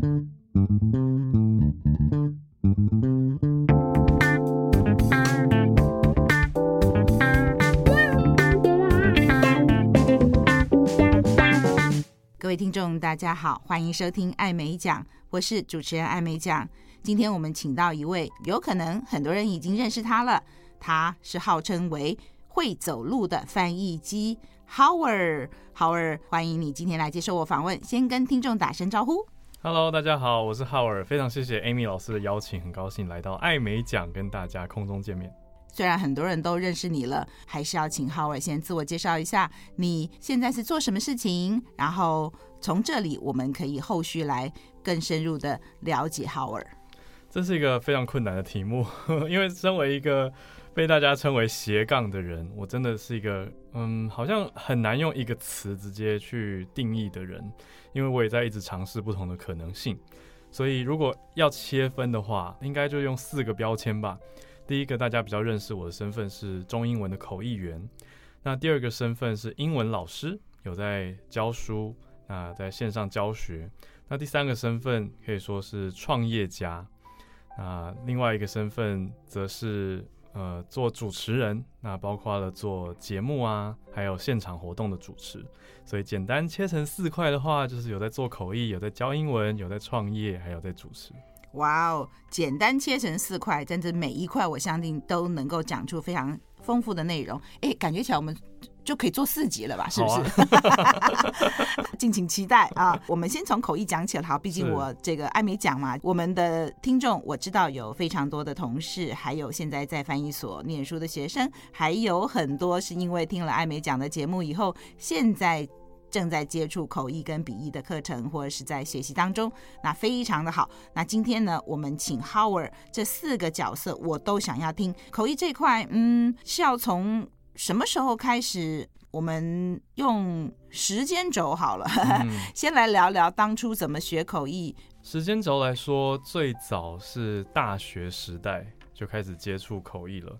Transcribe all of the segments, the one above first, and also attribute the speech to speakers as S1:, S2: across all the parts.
S1: 各位听众，大家好，欢迎收听艾美奖，我是主持人艾美奖。今天我们请到一位，有可能很多人已经认识他了，他是号称为会走路的翻译机 Howard，Howard，欢迎你今天来接受我访问，先跟听众打声招呼。
S2: Hello，大家好，我是 Howard，非常谢谢 Amy 老师的邀请，很高兴来到艾美奖跟大家空中见面。
S1: 虽然很多人都认识你了，还是要请 Howard 先自我介绍一下，你现在是做什么事情？然后从这里我们可以后续来更深入的了解 Howard。
S2: 这是一个非常困难的题目，因为身为一个被大家称为斜杠的人，我真的是一个嗯，好像很难用一个词直接去定义的人，因为我也在一直尝试不同的可能性。所以如果要切分的话，应该就用四个标签吧。第一个，大家比较认识我的身份是中英文的口译员。那第二个身份是英文老师，有在教书，那在线上教学。那第三个身份可以说是创业家。那另外一个身份则是呃做主持人，那包括了做节目啊，还有现场活动的主持。所以简单切成四块的话，就是有在做口译，有在教英文，有在创业，还有在主持。
S1: 哇哦，简单切成四块，但是每一块我相信都能够讲出非常丰富的内容。哎，感觉起来我们就可以做四集了吧？是不是？啊、敬请期待啊！我们先从口译讲起来，好，毕竟我这个艾美奖嘛，我们的听众我知道有非常多的同事，还有现在在翻译所念书的学生，还有很多是因为听了艾美奖的节目以后，现在。正在接触口译跟笔译的课程，或者是在学习当中，那非常的好。那今天呢，我们请 Howard 这四个角色，我都想要听口译这块。嗯，是要从什么时候开始？我们用时间轴好了，嗯、先来聊聊当初怎么学口译。
S2: 时间轴来说，最早是大学时代就开始接触口译了。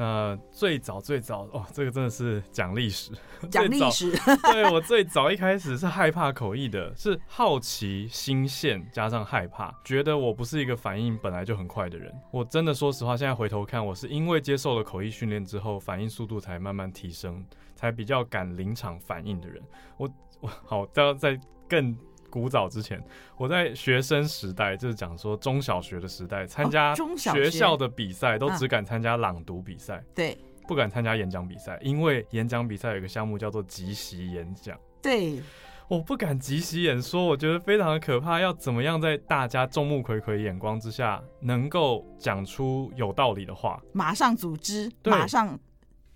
S2: 那最早最早哦，这个真的是讲历史，
S1: 讲历史。
S2: 对，我最早一开始是害怕口译的，是好奇、新鲜加上害怕，觉得我不是一个反应本来就很快的人。我真的说实话，现在回头看，我是因为接受了口译训练之后，反应速度才慢慢提升，才比较敢临场反应的人。我我好，要再更。古早之前，我在学生时代，就是讲说中小学的时代，参加学。校的比赛都只敢参加朗读比赛，
S1: 对，
S2: 不敢参加演讲比赛，因为演讲比赛有一个项目叫做即席演讲，
S1: 对，
S2: 我不敢即席演说，我觉得非常的可怕，要怎么样在大家众目睽睽眼光之下，能够讲出有道理的话，
S1: 马上组织，马上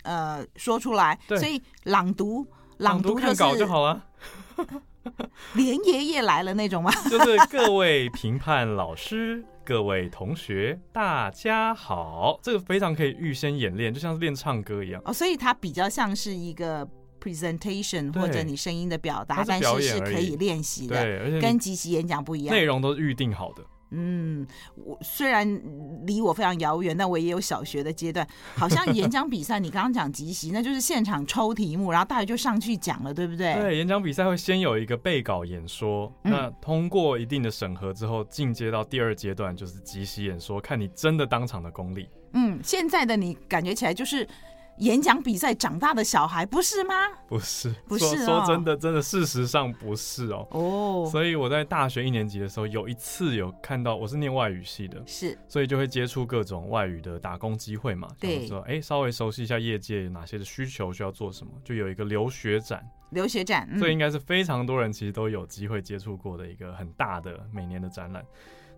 S1: 呃说出来，所以朗读，朗读、就是、
S2: 看稿就好了。
S1: 连爷爷来了那种吗？
S2: 就是各位评判老师、各位同学，大家好。这个非常可以预先演练，就像是练唱歌一样
S1: 哦。所以它比较像是一个 presentation 或者你声音的表达，但是是可以练习的，对，而且跟即席演讲不一样，
S2: 内容都是预定好的。
S1: 嗯，我虽然离我非常遥远，但我也有小学的阶段。好像演讲比赛，你刚刚讲即席，那就是现场抽题目，然后大家就上去讲了，对不对？
S2: 对，演讲比赛会先有一个备稿演说，那通过一定的审核之后，进阶到第二阶段就是即席演说，看你真的当场的功力。
S1: 嗯，现在的你感觉起来就是。演讲比赛长大的小孩不是吗？
S2: 不是，
S1: 不是、哦。
S2: 说真的，真的，事实上不是哦。
S1: 哦。Oh.
S2: 所以我在大学一年级的时候，有一次有看到，我是念外语系的，
S1: 是，
S2: 所以就会接触各种外语的打工机会嘛。对。说，哎，稍微熟悉一下业界有哪些的需求需要做什么，就有一个留学展。
S1: 留学展，
S2: 这、嗯、应该是非常多人其实都有机会接触过的一个很大的每年的展览。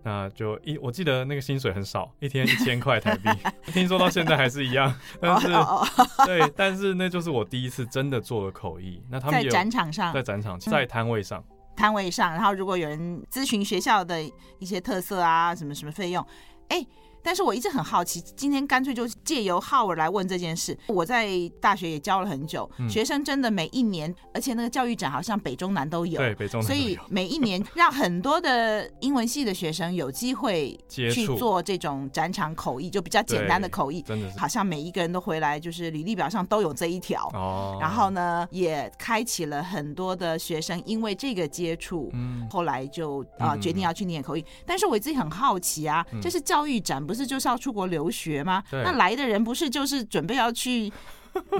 S2: 那就一，我记得那个薪水很少，一天一千块台币，听说到现在还是一样。但是，对，但是那就是我第一次真的做了口译。那他们
S1: 在展场上，
S2: 在展场，在摊位上，
S1: 摊位上。然后如果有人咨询学校的一些特色啊，什么什么费用，哎，但是我一直很好奇，今天干脆就借由 Howard 来问这件事。我在大学也教了很久，嗯、学生真的每一年，而且那个教育展好像北中南都有，
S2: 对，北中南都有。
S1: 所以每一年让很多的英文系的学生有机会去做这种展场口译，就比较简单的口译，
S2: 真的是，
S1: 好像每一个人都回来，就是履历表上都有这一条。哦，然后呢，也开启了很多的学生因为这个接触，嗯，后来就啊、呃、决定要去念口译。嗯、但是我自己很好奇啊，这、就是教育展，不是就是要出国留学吗？嗯、那来的人不是就是准备要去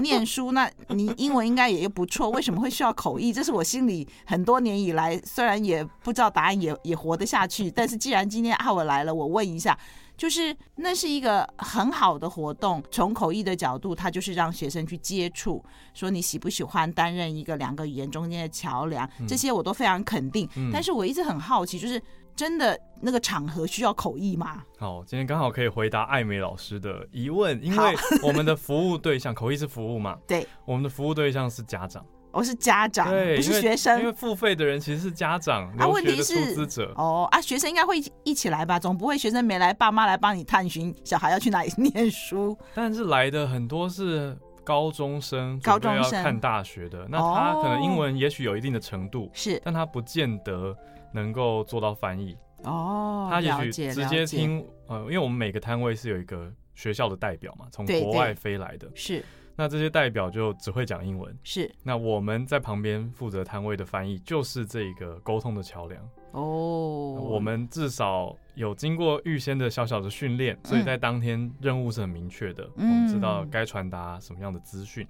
S1: 念书？那你英文应该也不错，为什么会需要口译？这是我心里很多年以来，虽然也不知道答案也，也也活得下去。但是既然今天啊我来了，我问一下，就是那是一个很好的活动。从口译的角度，它就是让学生去接触，说你喜不喜欢担任一个两个语言中间的桥梁，这些我都非常肯定。嗯、但是我一直很好奇，就是。真的那个场合需要口译吗？
S2: 好，今天刚好可以回答艾美老师的疑问，因为我们的服务对象口译是服务嘛？
S1: 对，
S2: 我们的服务对象是家长。
S1: 我是家长，
S2: 对，
S1: 不是学生。
S2: 因为付费的人其实是家长，留学的出资者。
S1: 哦啊，学生应该会一起来吧？总不会学生没来，爸妈来帮你探寻小孩要去哪里念书。
S2: 但是来的很多是高中生，高中生要看大学的，那他可能英文也许有一定的程度，是，但他不见得。能够做到翻译
S1: 哦，
S2: 他也许直接听呃，因为我们每个摊位是有一个学校的代表嘛，从国外飞来的，是。那这些代表就只会讲英文，是。那我们在旁边负责摊位的翻译，就是这个沟通的桥梁哦。我们至少有经过预先的小小的训练，所以在当天任务是很明确的，嗯、我们知道该传达什么样的资讯。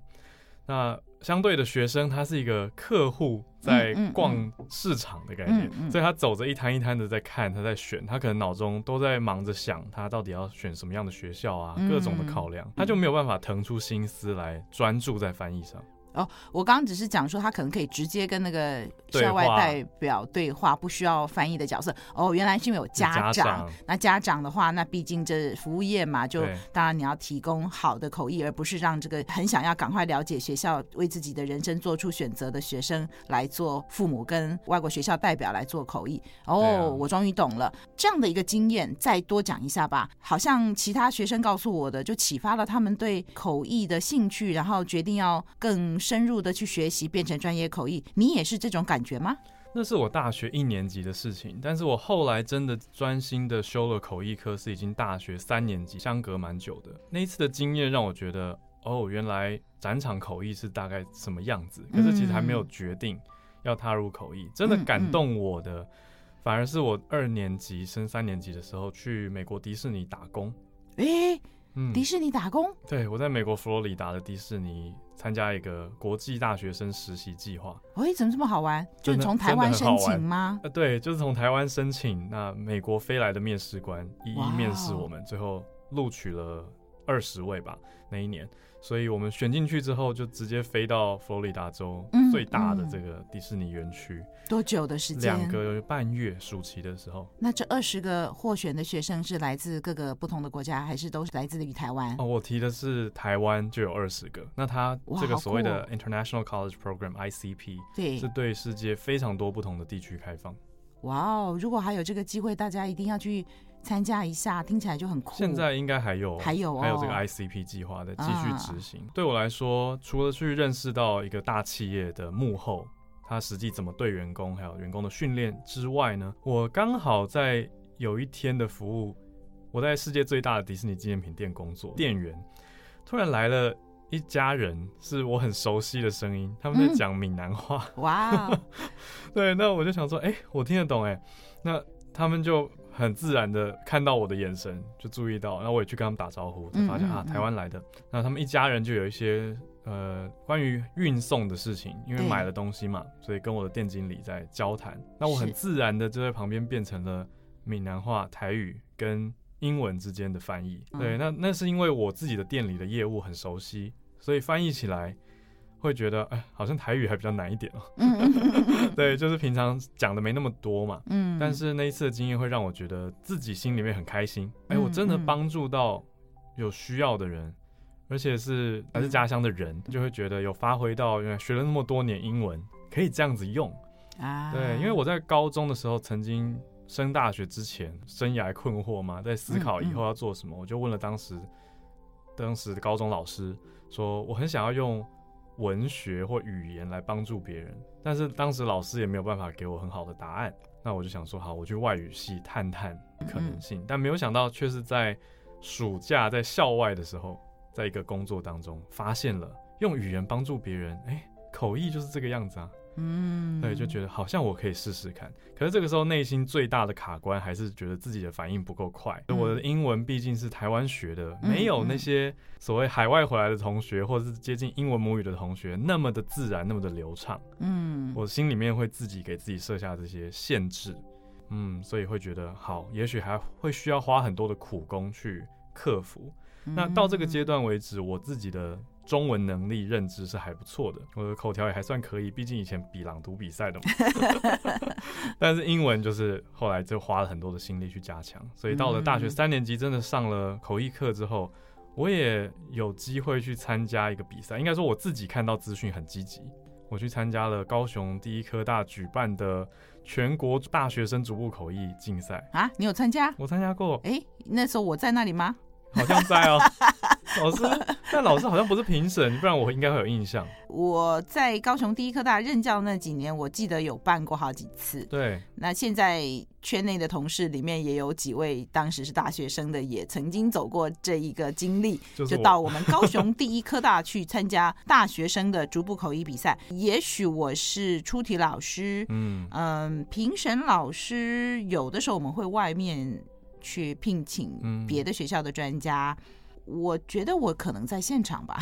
S2: 那相对的学生，他是一个客户在逛市场的概念，嗯嗯。嗯、所以他走着一摊一摊的在看，他在选，他可能脑中都在忙着想，他到底要选什么样的学校啊，各种的考量，他就没有办法腾出心思来专注在翻译上。
S1: 哦，我刚刚只是讲说，他可能可以直接跟那个校外代表对话，不需要翻译的角色。哦，原来是因为有家长。家长那家长的话，那毕竟这服务业嘛，就当然你要提供好的口译，而不是让这个很想要赶快了解学校、为自己的人生做出选择的学生来做父母跟外国学校代表来做口译。哦，啊、我终于懂了，这样的一个经验，再多讲一下吧。好像其他学生告诉我的，就启发了他们对口译的兴趣，然后决定要更。深入的去学习，变成专业口译，你也是这种感觉吗？
S2: 那是我大学一年级的事情，但是我后来真的专心的修了口译科，是已经大学三年级，相隔蛮久的。那一次的经验让我觉得，哦，原来展场口译是大概什么样子。可是其实还没有决定要踏入口译，真的感动我的，反而是我二年级升三年级的时候去美国迪士尼打工。
S1: 诶，嗯，迪士尼打工？
S2: 对，我在美国佛罗里达的迪士尼。参加一个国际大学生实习计划，
S1: 哎，怎么这么好玩？就是从台湾申请吗？
S2: 呃，对，就是从台湾申请。那美国飞来的面试官一一面试我们，最后录取了二十位吧，那一年。所以我们选进去之后，就直接飞到佛罗里达州最大的这个迪士尼园区。
S1: 多久的时间？
S2: 两个半月，暑期的时候。
S1: 那这二十个获选的学生是来自各个不同的国家，还是都是来自于台湾？
S2: 哦，我提的是台湾就有二十个。那他这个所谓的 International College Program（ICP） 对，是对世界非常多不同的地区开放。
S1: 哇哦！如果还有这个机会，大家一定要去。参加一下，听起来就很酷。
S2: 现在应该还有，
S1: 还有、哦、
S2: 还有这个 ICP 计划的继续执行。啊、对我来说，除了去认识到一个大企业的幕后，他实际怎么对员工，还有员工的训练之外呢，我刚好在有一天的服务，我在世界最大的迪士尼纪念品店工作，店员突然来了一家人，是我很熟悉的声音，他们在讲闽南话。
S1: 嗯、哇，
S2: 对，那我就想说，哎、欸，我听得懂，哎，那他们就。很自然的看到我的眼神，就注意到，然后我也去跟他们打招呼，才发现啊，台湾来的。那他们一家人就有一些呃关于运送的事情，因为买了东西嘛，所以跟我的店经理在交谈。那我很自然的就在旁边变成了闽南话、台语跟英文之间的翻译。对，那那是因为我自己的店里的业务很熟悉，所以翻译起来。会觉得哎，好像台语还比较难一点哦。对，就是平常讲的没那么多嘛。嗯。但是那一次的经验会让我觉得自己心里面很开心。哎，我真的帮助到有需要的人，而且是来自家乡的人，就会觉得有发挥到原来学了那么多年英文可以这样子用啊。对，因为我在高中的时候曾经升大学之前生涯困惑嘛，在思考以后要做什么，我就问了当时当时的高中老师，说我很想要用文学或语言来帮助别人，但是当时老师也没有办法给我很好的答案。那我就想说，好，我去外语系探探可能性，嗯、但没有想到却是在暑假在校外的时候，在一个工作当中发现了用语言帮助别人，哎、欸，口译就是这个样子啊。嗯，对，就觉得好像我可以试试看。可是这个时候内心最大的卡关还是觉得自己的反应不够快。嗯、我的英文毕竟是台湾学的，没有那些所谓海外回来的同学或者是接近英文母语的同学那么的自然，那么的流畅。嗯，我心里面会自己给自己设下这些限制。嗯，所以会觉得好，也许还会需要花很多的苦功去克服。那到这个阶段为止，我自己的。中文能力认知是还不错的，我的口条也还算可以，毕竟以前比朗读比赛的嘛。但是英文就是后来就花了很多的心力去加强，所以到了大学三年级真的上了口译课之后，我也有机会去参加一个比赛。应该说我自己看到资讯很积极，我去参加了高雄第一科大举办的全国大学生逐步口译竞赛
S1: 啊！你有参加？
S2: 我参加过。
S1: 哎、欸，那时候我在那里吗？
S2: 好像在哦。老师，但老师好像不是评审，不然我应该会有印象。
S1: 我在高雄第一科大任教那几年，我记得有办过好几次。
S2: 对，
S1: 那现在圈内的同事里面也有几位当时是大学生的，也曾经走过这一个经历，就到我们高雄第一科大去参加大学生的逐步口译比赛。也许我是出题老师，嗯嗯，评审老师有的时候我们会外面去聘请别的学校的专家。我觉得我可能在现场吧，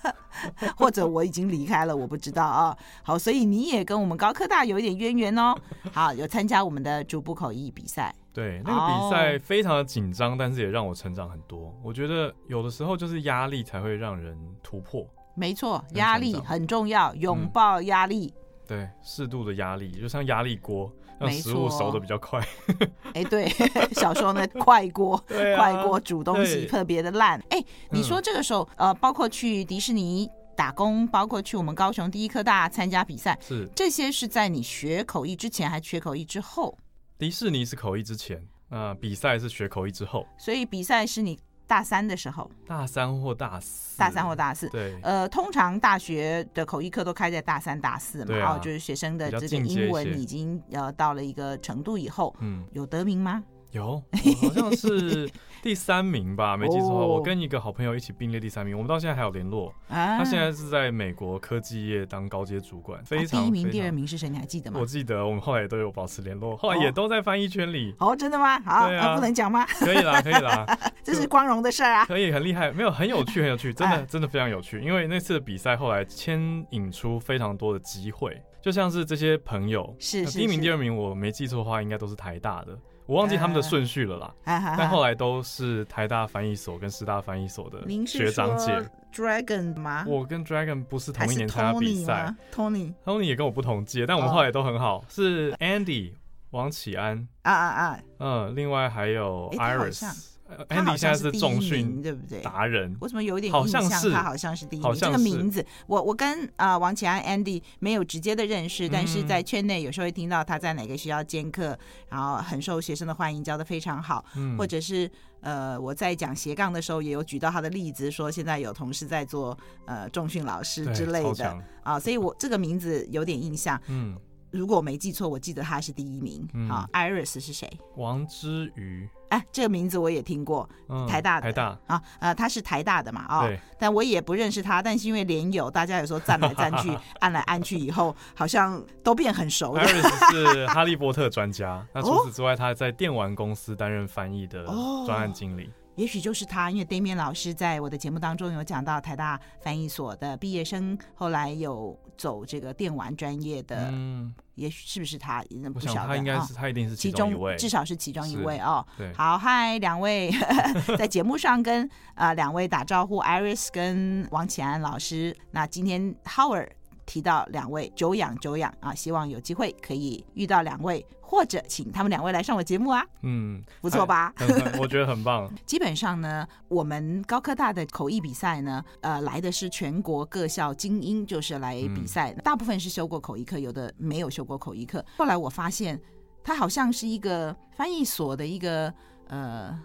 S1: 或者我已经离开了，我不知道啊。好，所以你也跟我们高科大有一点渊源哦。好，有参加我们的逐步口译比赛。
S2: 对，那个比赛非常的紧张，但是也让我成长很多。我觉得有的时候就是压力才会让人突破。
S1: 没错，压力很重要，拥抱压力。
S2: 嗯对，适度的压力，就像压力锅，让食物熟的比较快。
S1: 哎，对，小时候呢，快锅，啊、快锅煮东西特别的烂。哎，你说这个时候，嗯、呃，包括去迪士尼打工，包括去我们高雄第一科大参加比赛，
S2: 是
S1: 这些是在你学口译之前，还是学口译之后？
S2: 迪士尼是口译之前，那、呃，比赛是学口译之后。
S1: 所以比赛是你。大三的时候，
S2: 大三或大四，
S1: 大三或大四，
S2: 对，
S1: 呃，通常大学的口译课都开在大三、大四嘛，
S2: 啊、
S1: 哦，就是学生的这个英文已经呃到了一个程度以后，嗯，有得名吗？
S2: 有，好像是第三名吧，没记错的话。我跟一个好朋友一起并列第三名，我们到现在还有联络。他现在是在美国科技业当高阶主管，非常。第一
S1: 名、第二名是谁？你还记得吗？
S2: 我记得，我们后来也都有保持联络，后来也都在翻译圈里。
S1: 哦，真的吗？好，不能讲吗？
S2: 可以啦，可以啦，
S1: 这是光荣的事啊。
S2: 可以，很厉害，没有很有趣，很有趣，真的真的非常有趣。因为那次的比赛后来牵引出非常多的机会，就像是这些朋友，
S1: 是是。
S2: 第一名、第二名，我没记错的话，应该都是台大的。我忘记他们的顺序了啦，呃、但后来都是台大翻译所跟师大翻译所的学长姐。
S1: Dragon 吗？
S2: 我跟 Dragon 不是同一年参加比赛
S1: ，Tony
S2: Tony 也跟我不同届，但我们后来都很好。哦、是 Andy 王启安
S1: 啊啊啊，
S2: 嗯，另外还有 Iris。Andy 现在是重训，对不对？达人，
S1: 我怎么有一点印象？他好像是第一名。这个名字，我我跟啊王启安 Andy 没有直接的认识，但是在圈内有时候会听到他在哪个学校兼课，然后很受学生的欢迎，教的非常好。嗯或者是呃我在讲斜杠的时候，也有举到他的例子，说现在有同事在做呃重训老师之类的啊，所以我这个名字有点印象。嗯。如果我没记错，我记得他是第一名。好，Iris 是谁？
S2: 王之瑜。
S1: 哎，这个名字我也听过，台大的。
S2: 台大
S1: 啊，呃，他是台大的嘛？哦，但我也不认识他。但是因为连友，大家有时候站来站去，按来按去，以后好像都变很熟。
S2: Iris 是哈利波特专家。那除此之外，他在电玩公司担任翻译的专案经理。
S1: 也许就是他，因为 Damian 老师在我的节目当中有讲到台大翻译所的毕业生，后来有走这个电玩专业的，嗯，也许是不是他？不晓得，
S2: 他应该是，他一定是其中一位，
S1: 至少是其中一位哦。
S2: 对，
S1: 好，嗨，两位 在节目上跟啊两位打招呼，Iris 跟王启安老师。那今天 Howard 提到两位久仰久仰啊，希望有机会可以遇到两位。或者请他们两位来上我节目啊，嗯，不错吧？
S2: 我觉得很棒。
S1: 基本上呢，我们高科大的口译比赛呢，呃，来的是全国各校精英，就是来比赛。嗯、大部分是修过口译课，有的没有修过口译课。后来我发现，它好像是一个翻译所的一个呃。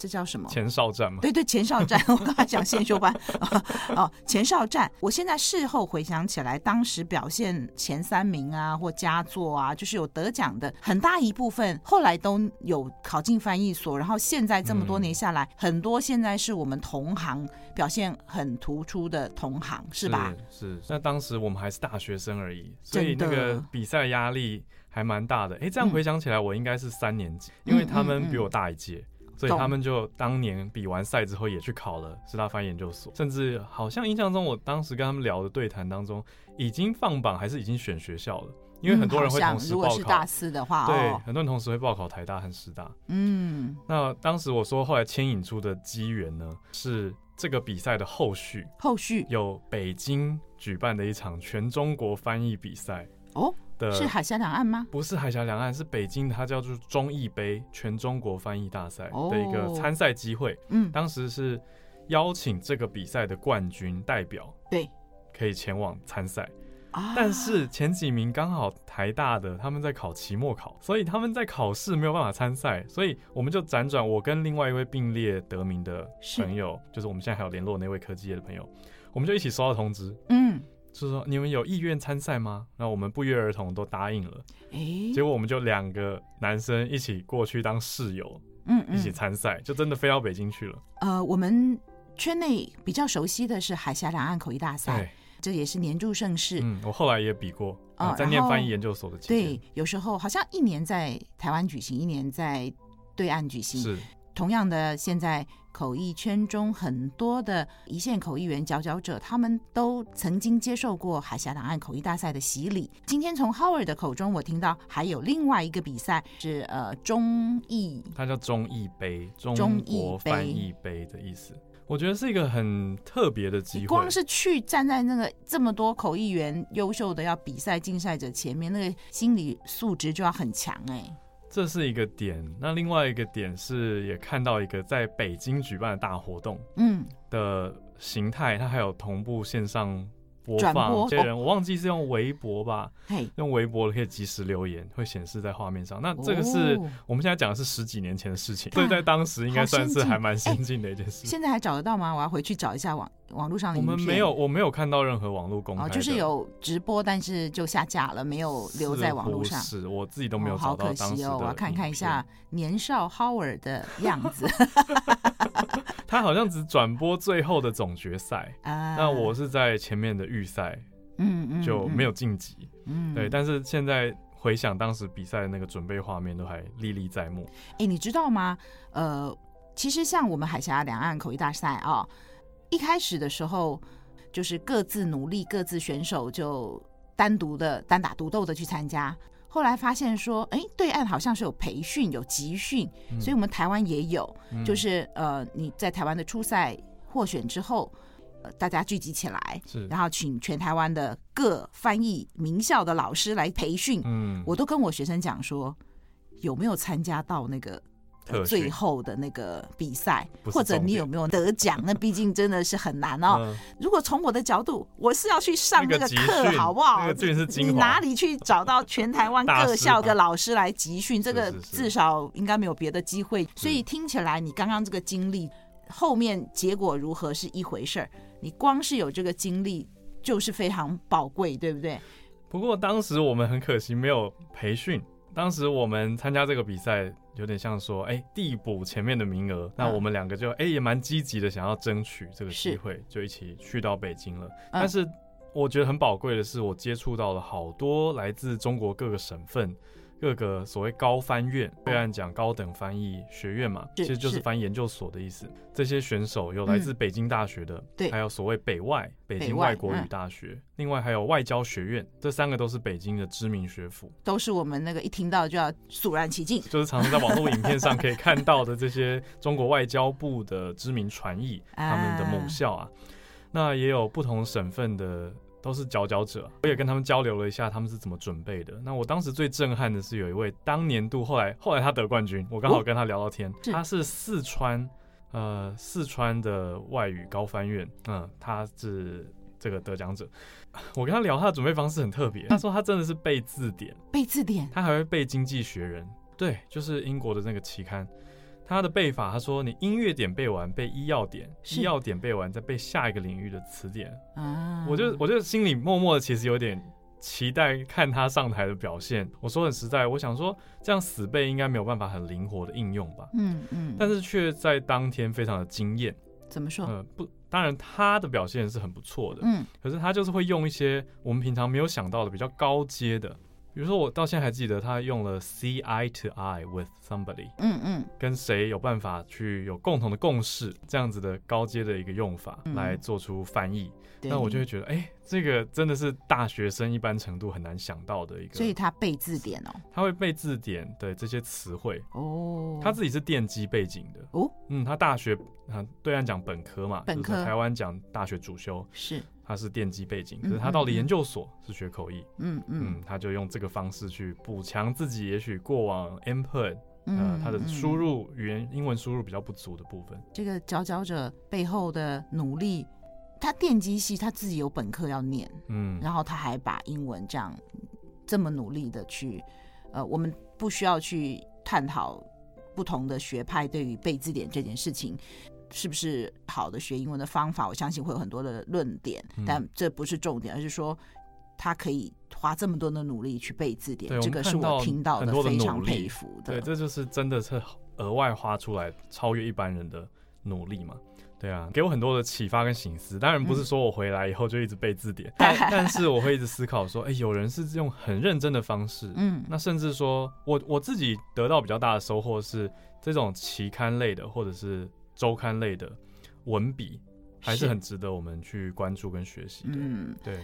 S1: 这叫什么？
S2: 前哨站吗？
S1: 对对，前哨站。我刚才讲先修班 哦，前哨站。我现在事后回想起来，当时表现前三名啊，或佳作啊，就是有得奖的很大一部分，后来都有考进翻译所。然后现在这么多年下来，嗯、很多现在是我们同行表现很突出的同行，是吧？
S2: 是。是那当时我们还是大学生而已，所以那个比赛压力还蛮大的。哎，这样回想起来，我应该是三年级，嗯、因为他们比我大一届。嗯嗯嗯所以他们就当年比完赛之后也去考了师大翻译研究所，甚至好像印象中，我当时跟他们聊的对谈当中，已经放榜还是已经选学校了，因为很多人会同时报考。如果
S1: 是大四的话，
S2: 对，很多人同时会报考台大和师大。
S1: 嗯，
S2: 那当时我说后来牵引出的机缘呢，是这个比赛的后续，
S1: 后续。
S2: 有北京举办的一场全中国翻译比赛。
S1: 哦。是海峡两岸吗？
S2: 不是海峡两岸，是北京，它叫做中译杯全中国翻译大赛的一个参赛机会。
S1: 嗯，
S2: 当时是邀请这个比赛的冠军代表，
S1: 对，
S2: 可以前往参赛。但是前几名刚好台大的他们在考期末考，所以他们在考试没有办法参赛，所以我们就辗转，我跟另外一位并列得名的朋友，就是我们现在还有联络那位科技业的朋友，我们就一起收到通知。
S1: 嗯。
S2: 就是说，你们有意愿参赛吗？那我们不约而同都答应了。
S1: 欸、
S2: 结果我们就两个男生一起过去当室友，
S1: 嗯，嗯，
S2: 一起参赛，就真的飞到北京去了。
S1: 呃，我们圈内比较熟悉的是海峡两岸口译大赛，这也是年度盛事。
S2: 嗯，我后来也比过，呃、在念翻译研究所的期间。
S1: 对，有时候好像一年在台湾举行，一年在对岸举行。
S2: 是。
S1: 同样的，现在口译圈中很多的一线口译员佼佼者，他们都曾经接受过海峡两岸口译大赛的洗礼。今天从 Howard 的口中，我听到还有另外一个比赛是呃中译，
S2: 它叫中译杯，中国翻译杯的意思。我觉得是一个很特别的机会。
S1: 光是去站在那个这么多口译员优秀的要比赛竞赛者前面，那个心理素质就要很强哎、欸。
S2: 这是一个点，那另外一个点是也看到一个在北京举办的大活动，嗯，的形态，它还有同步线上。播放这些人，我忘记是用微博吧，用微博可以及时留言，会显示在画面上。那这个是我们现在讲的是十几年前的事情，所以在当时应该算是还蛮先进的一件事。
S1: 现在还找得到吗？我要回去找一下网网络上的。
S2: 我们没有，我没有看到任何网络公开，
S1: 就是有直播，但是就下架了，没有留在网络上。
S2: 是，我自己都没有找到。好可惜哦，
S1: 我要看看一下年少 Howard 的样子。
S2: 他好像只转播最后的总决赛，啊、那我是在前面的预赛，
S1: 嗯嗯，
S2: 就没有晋级，
S1: 嗯，
S2: 对。但是现在回想当时比赛的那个准备画面，都还历历在目。
S1: 哎、欸，你知道吗？呃，其实像我们海峡两岸口译大赛啊，一开始的时候就是各自努力，各自选手就单独的单打独斗的去参加。后来发现说，哎，对岸好像是有培训、有集训，嗯、所以我们台湾也有，嗯、就是呃，你在台湾的初赛获选之后，呃，大家聚集起
S2: 来，
S1: 然后请全台湾的各翻译名校的老师来培训。
S2: 嗯，
S1: 我都跟我学生讲说，有没有参加到那个？最后的那个比赛，或者你有没有得奖？那毕竟真的是很难哦。嗯、如果从我的角度，我是要去上那个课，好不好？你哪里去找到全台湾各校的老师来集训？这个至少应该没有别的机会。所以听起来，你刚刚这个经历，后面结果如何是一回事儿。你光是有这个经历，就是非常宝贵，对不对？
S2: 不过当时我们很可惜没有培训。当时我们参加这个比赛，有点像说，哎，递补前面的名额。那我们两个就，哎，也蛮积极的，想要争取这个机会，就一起去到北京了。但是我觉得很宝贵的是，我接触到了好多来自中国各个省份。各个所谓高翻院，对岸讲高等翻译学院嘛，其实就是翻译研究所的意思。这些选手有来自北京大学的，对，还有所谓北外北京外国语大学，另外还有外交学院，这三个都是北京的知名学府，
S1: 都是我们那个一听到就要肃然起敬，
S2: 就是常常在网络影片上可以看到的这些中国外交部的知名传译，他们的母校啊，那也有不同省份的。都是佼佼者，我也跟他们交流了一下，他们是怎么准备的。那我当时最震撼的是有一位当年度后来后来他得冠军，我刚好跟他聊到天，哦、他是四川呃四川的外语高翻院，嗯，他是这个得奖者，我跟他聊，他的准备方式很特别。他说他真的是背字典，
S1: 背字典，
S2: 他还会背《经济学人》，对，就是英国的那个期刊。他的背法，他说你音乐点背完，背医药点，医药点背完，再背下一个领域的词典。啊，我就我就心里默默的其实有点期待看他上台的表现。我说很实在，我想说这样死背应该没有办法很灵活的应用吧。嗯嗯，但是却在当天非常的惊艳。
S1: 怎么说？
S2: 呃，不，当然他的表现是很不错的。嗯，可是他就是会用一些我们平常没有想到的比较高阶的。比如说，我到现在还记得他用了 see eye to eye with somebody，嗯嗯，跟谁有办法去有共同的共识，这样子的高阶的一个用法来做出翻译，那我就会觉得，哎，这个真的是大学生一般程度很难想到的一个。
S1: 所以他背字典哦，
S2: 他会背字典的这些词汇哦，他自己是电机背景的哦，嗯，他大学啊对岸讲本科嘛，本科台湾讲大学主修是。他是电机背景，可是他到了研究所是学口译，嗯嗯，嗯，他就用这个方式去补强自己，也许过往 input，呃，他的输入语言英文输入比较不足的部分。
S1: 这个佼佼者背后的努力，他电机系他自己有本科要念，嗯，然后他还把英文这样这么努力的去，呃，我们不需要去探讨不同的学派对于背字典这件事情。是不是好的学英文的方法？我相信会有很多的论点，嗯、但这不是重点，而是说他可以花这么多的努力去背字典，这个是我听到的非常佩服的。
S2: 对，这就是真的是额外花出来超越一般人的努力嘛？对啊，给我很多的启发跟醒思。当然不是说我回来以后就一直背字典，嗯、但但是我会一直思考说，哎，有人是用很认真的方式，嗯，那甚至说我我自己得到比较大的收获是这种期刊类的，或者是。周刊类的文笔还是很值得我们去关注跟学习的。嗯，对。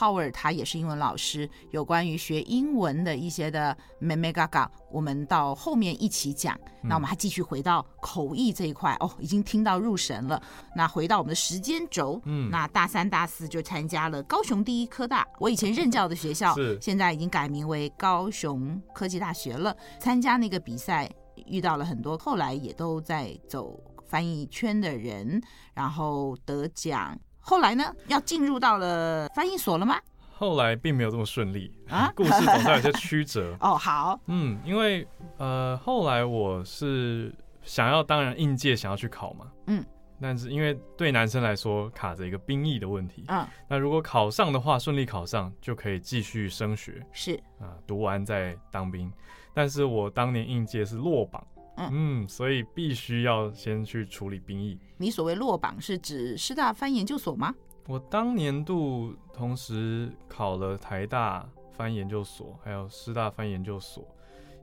S1: Howard 他也是英文老师，有关于学英文的一些的眉眉角角，我们到后面一起讲。那我们还继续回到口译这一块哦，已经听到入神了。那回到我们的时间轴，嗯，那大三、大四就参加了高雄第一科大，我以前任教的学校，是现在已经改名为高雄科技大学了。参加那个比赛，遇到了很多，后来也都在走。翻译圈的人，然后得奖。后来呢，要进入到了翻译所了吗？
S2: 后来并没有这么顺利啊，故事总是有些曲折。
S1: 哦，好，
S2: 嗯，因为呃，后来我是想要，当然应届想要去考嘛，嗯，但是因为对男生来说卡着一个兵役的问题，嗯，那如果考上的话，顺利考上就可以继续升学，
S1: 是
S2: 啊，读完再当兵。但是我当年应届是落榜。嗯，所以必须要先去处理兵役。
S1: 你所谓落榜是指师大翻研究所吗？
S2: 我当年度同时考了台大翻研究所，还有师大翻研究所，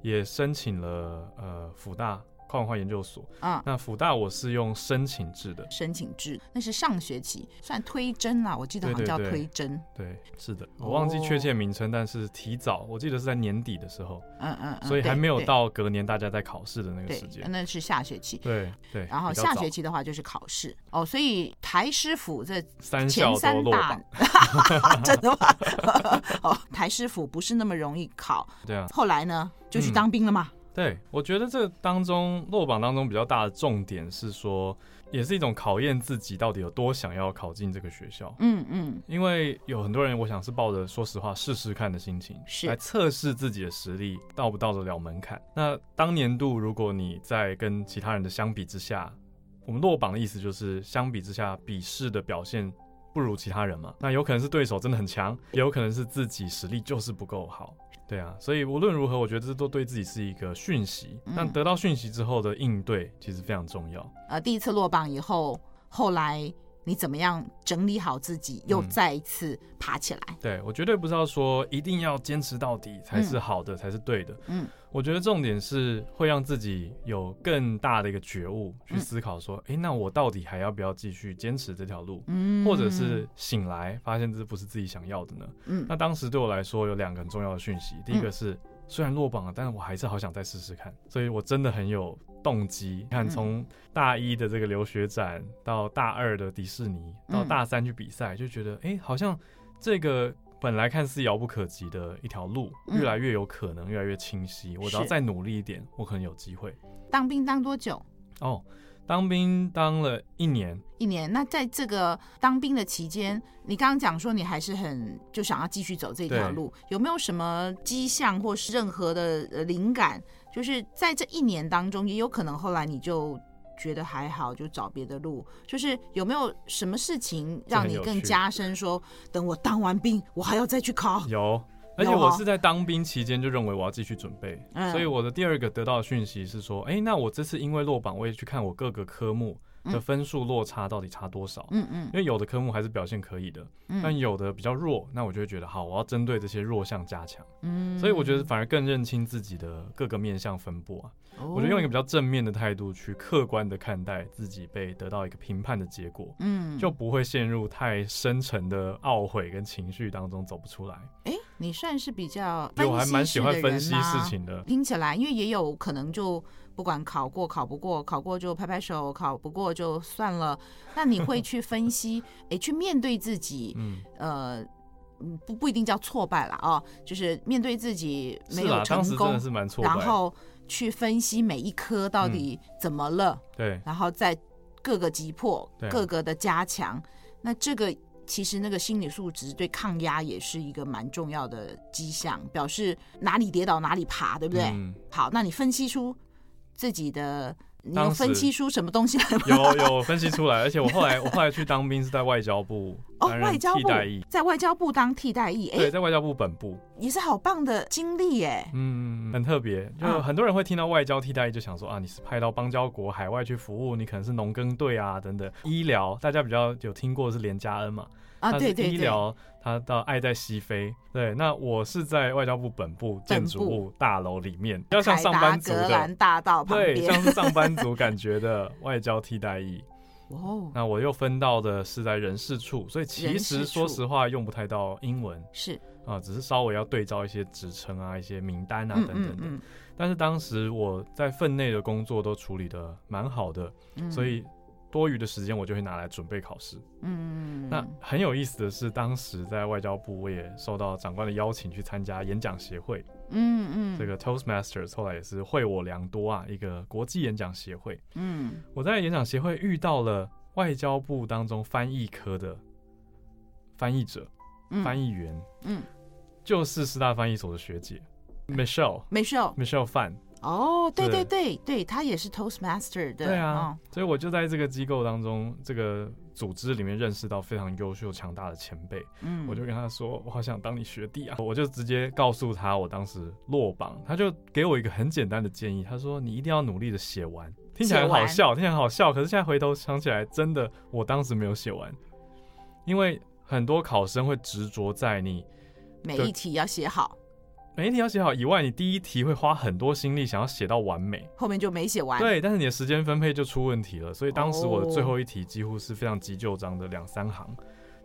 S2: 也申请了呃辅大。跨文化研究所。啊，那辅大我是用申请制的，
S1: 申请制那是上学期算推甄啦，我记得好像叫推甄，
S2: 对，是的，我忘记确切名称，但是提早，我记得是在年底的时候，嗯嗯，所以还没有到隔年大家在考试的那个时间，
S1: 那是下学期，
S2: 对对，
S1: 然后下学期的话就是考试。哦，所以台师府这
S2: 三校都落榜，
S1: 真的吗？哦，台师府不是那么容易考，
S2: 对啊，
S1: 后来呢？就去当兵了嘛。
S2: 对，我觉得这当中落榜当中比较大的重点是说，也是一种考验自己到底有多想要考进这个学校。嗯嗯，因为有很多人，我想是抱着说实话试试看的心情，是来测试自己的实力到不到得了门槛。那当年度如果你在跟其他人的相比之下，我们落榜的意思就是相比之下笔试的表现不如其他人嘛。那有可能是对手真的很强，也有可能是自己实力就是不够好。对啊，所以无论如何，我觉得这都对自己是一个讯息。但得到讯息之后的应对，其实非常重要。
S1: 呃，第一次落榜以后，后来。你怎么样整理好自己，又再一次爬起来？
S2: 嗯、对，我绝对不是要说一定要坚持到底才是好的，嗯、才是对的。嗯，我觉得重点是会让自己有更大的一个觉悟，去思考说，哎、嗯，那我到底还要不要继续坚持这条路？嗯，或者是醒来发现这不是自己想要的呢？嗯，那当时对我来说有两个很重要的讯息，第一个是。嗯虽然落榜了，但是我还是好想再试试看，所以我真的很有动机。看从大一的这个留学展，到大二的迪士尼，到大三去比赛，就觉得哎，好像这个本来看似遥不可及的一条路，越来越有可能，越来越清晰。我只要再努力一点，我可能有机会。
S1: 当兵当多久？
S2: 哦，当兵当了一年，
S1: 一年。那在这个当兵的期间，你刚刚讲说你还是很就想要继续走这条路，有没有什么迹象或是任何的灵感？就是在这一年当中，也有可能后来你就觉得还好，就找别的路。就是有没有什么事情让你更加深说，等我当完兵，我还要再去考？
S2: 有。而且我是在当兵期间就认为我要继续准备，所以我的第二个得到的讯息是说，哎，那我这次因为落榜，我也去看我各个科目的分数落差到底差多少。嗯嗯，因为有的科目还是表现可以的，但有的比较弱，那我就会觉得好，我要针对这些弱项加强。嗯，所以我觉得反而更认清自己的各个面向分布啊。我觉得用一个比较正面的态度去客观的看待自己被得到一个评判的结果，嗯，就不会陷入太深沉的懊悔跟情绪当中走不出来。哎。
S1: 你算是比较，
S2: 我还蛮喜欢分析事情的。
S1: 听起来，因为也有可能就不管考过考不过，考过就拍拍手，考不过就算了。那你会去分析，哎，去面对自己，嗯，呃，不不一定叫挫败了啊，就是面对自己没有成功，然后去分析每一科到底怎么了，
S2: 对，
S1: 然后再各个击破，各个的加强。那这个。其实那个心理素质对抗压也是一个蛮重要的迹象，表示哪里跌倒哪里爬，对不对？嗯、好，那你分析出自己的，你有分析出什么东西来吗？
S2: 有有分析出来，而且我后来我后来去当兵是在外交部哦，外交部
S1: 在外交部当替代役，
S2: 对，在外交部本部
S1: 也是好棒的经历耶。
S2: 嗯，很特别，就很多人会听到外交替代役就想说啊，你是派到邦交国海外去服务，你可能是农耕队啊等等。医疗大家比较有听过的是连家恩嘛。
S1: 啊，对对对，
S2: 医疗他到爱在西非，对，那我是在外交部本部建筑物大楼里面，要像上班族的
S1: 大道旁边，
S2: 对，像是上班族感觉的外交替代役。哦，那我又分到的是在人事处，所以其实说实话用不太到英文，
S1: 是。
S2: 啊，只是稍微要对照一些职称啊、一些名单啊等等的。嗯嗯。嗯，但是当时我在分内的工作都处理的蛮好的，嗯、所以。多余的时间我就会拿来准备考试。嗯，那很有意思的是，当时在外交部，我也受到长官的邀请去参加演讲协会。嗯嗯，这个 Toastmasters 后来也是惠我良多啊，一个国际演讲协会。嗯，我在演讲协会遇到了外交部当中翻译科的翻译者、翻译员。嗯，就是师大翻译所的学姐 Michelle，Michelle，Michelle 范。
S1: 哦，对对对对，他也是 Toastmaster 的。
S2: 对啊，所以我就在这个机构当中，这个组织里面认识到非常优秀、强大的前辈。嗯，我就跟他说，我好想当你学弟啊！我就直接告诉他，我当时落榜，他就给我一个很简单的建议，他说：“你一定要努力的写完。”听起来很好笑，听起来很好笑，可是现在回头想起来，真的，我当时没有写完，因为很多考生会执着在你
S1: 每一题要写好。
S2: 每一题要写好以外，你第一题会花很多心力想要写到完美，
S1: 后面就没写完。
S2: 对，但是你的时间分配就出问题了。所以当时我的最后一题几乎是非常急救章的两三行。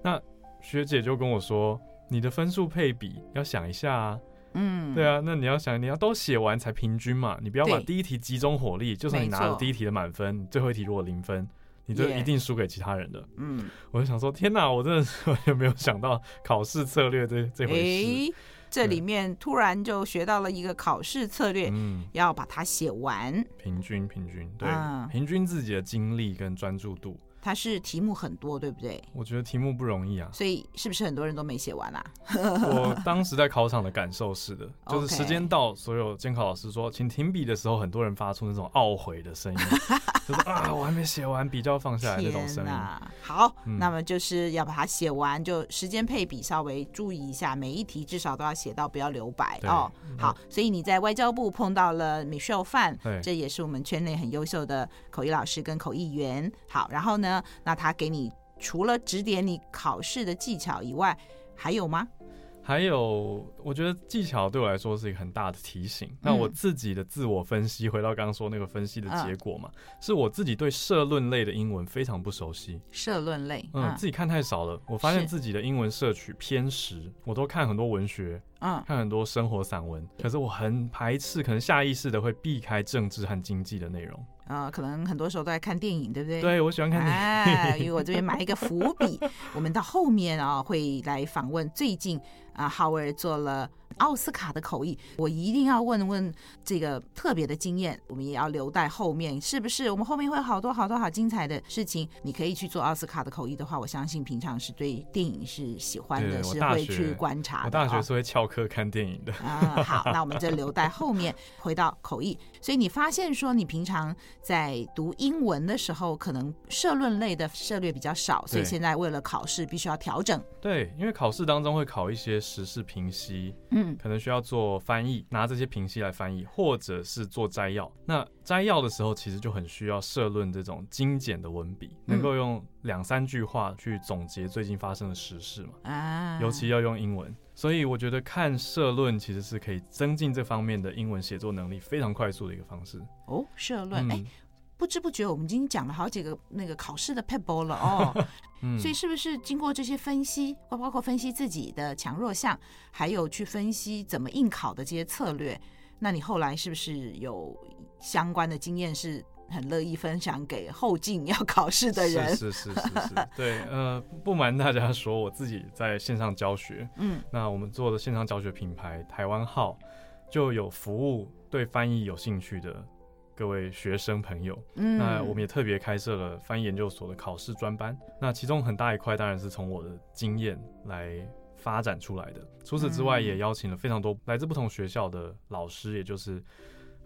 S2: 那学姐就跟我说：“你的分数配比要想一下啊。”嗯，对啊，那你要想，你要都写完才平均嘛。你不要把第一题集中火力，就算你拿了第一题的满分，最后一题如果零分，你就一定输给其他人的。嗯，我就想说，天哪，我真的是完全没有想到考试策略这这回事。
S1: 这里面突然就学到了一个考试策略，嗯，要把它写完，
S2: 平均平均，对，嗯，平均自己的精力跟专注度。
S1: 它是题目很多，对不对？
S2: 我觉得题目不容易啊，
S1: 所以是不是很多人都没写完啊？
S2: 我当时在考场的感受是的，就是时间到，所有监考老师说请停笔的时候，很多人发出那种懊悔的声音，就是啊，我还没写完，笔就要放下来那种声音。
S1: 好，嗯、那么就是要把它写完，就时间配比稍微注意一下，每一题至少都要写到，不要留白哦。好，所以你在外交部碰到了 Michelle Fan，对这也是我们圈内很优秀的口译老师跟口译员。好，然后呢？那他给你除了指点你考试的技巧以外，还有吗？
S2: 还有，我觉得技巧对我来说是一个很大的提醒。嗯、那我自己的自我分析，回到刚刚说那个分析的结果嘛，嗯、是我自己对社论类的英文非常不熟悉。
S1: 社论类，
S2: 嗯，嗯自己看太少了。我发现自己的英文摄取偏食，我都看很多文学，嗯，看很多生活散文，可是我很排斥，可能下意识的会避开政治和经济的内容。
S1: 啊、呃，可能很多时候都在看电影，对不对？
S2: 对，我喜欢看电影。
S1: 哎，因为我这边埋一个伏笔，我们到后面啊会来访问最近啊，浩尔做了奥斯卡的口译，我一定要问问这个特别的经验，我们也要留待后面，是不是？我们后面会有好多好多好精彩的事情，你可以去做奥斯卡的口译的话，我相信平常是对电影是喜欢的，是会去观察的。
S2: 我大学是会翘课看电影的。
S1: 啊、嗯，好，那我们就留待后面回到口译。所以你发现说，你平常在读英文的时候，可能社论类的涉略比较少，所以现在为了考试必须要调整。
S2: 对，因为考试当中会考一些时事评析，嗯，可能需要做翻译，拿这些评析来翻译，或者是做摘要。那摘要的时候，其实就很需要社论这种精简的文笔，能够用两三句话去总结最近发生的时事嘛。啊，尤其要用英文，所以我觉得看社论其实是可以增进这方面的英文写作能力非常快速的一个方式。
S1: 哦，社论，哎、嗯。不知不觉，我们已经讲了好几个那个考试的撇步了哦。嗯，所以是不是经过这些分析，包包括分析自己的强弱项，还有去分析怎么应考的这些策略，那你后来是不是有相关的经验，是很乐意分享给后进要考试的人？
S2: 是是是是是，对，呃，不瞒大家说，我自己在线上教学，嗯，那我们做的线上教学品牌台湾号就有服务对翻译有兴趣的。各位学生朋友，嗯，那我们也特别开设了翻译研究所的考试专班。那其中很大一块当然是从我的经验来发展出来的。除此之外，也邀请了非常多来自不同学校的老师，也就是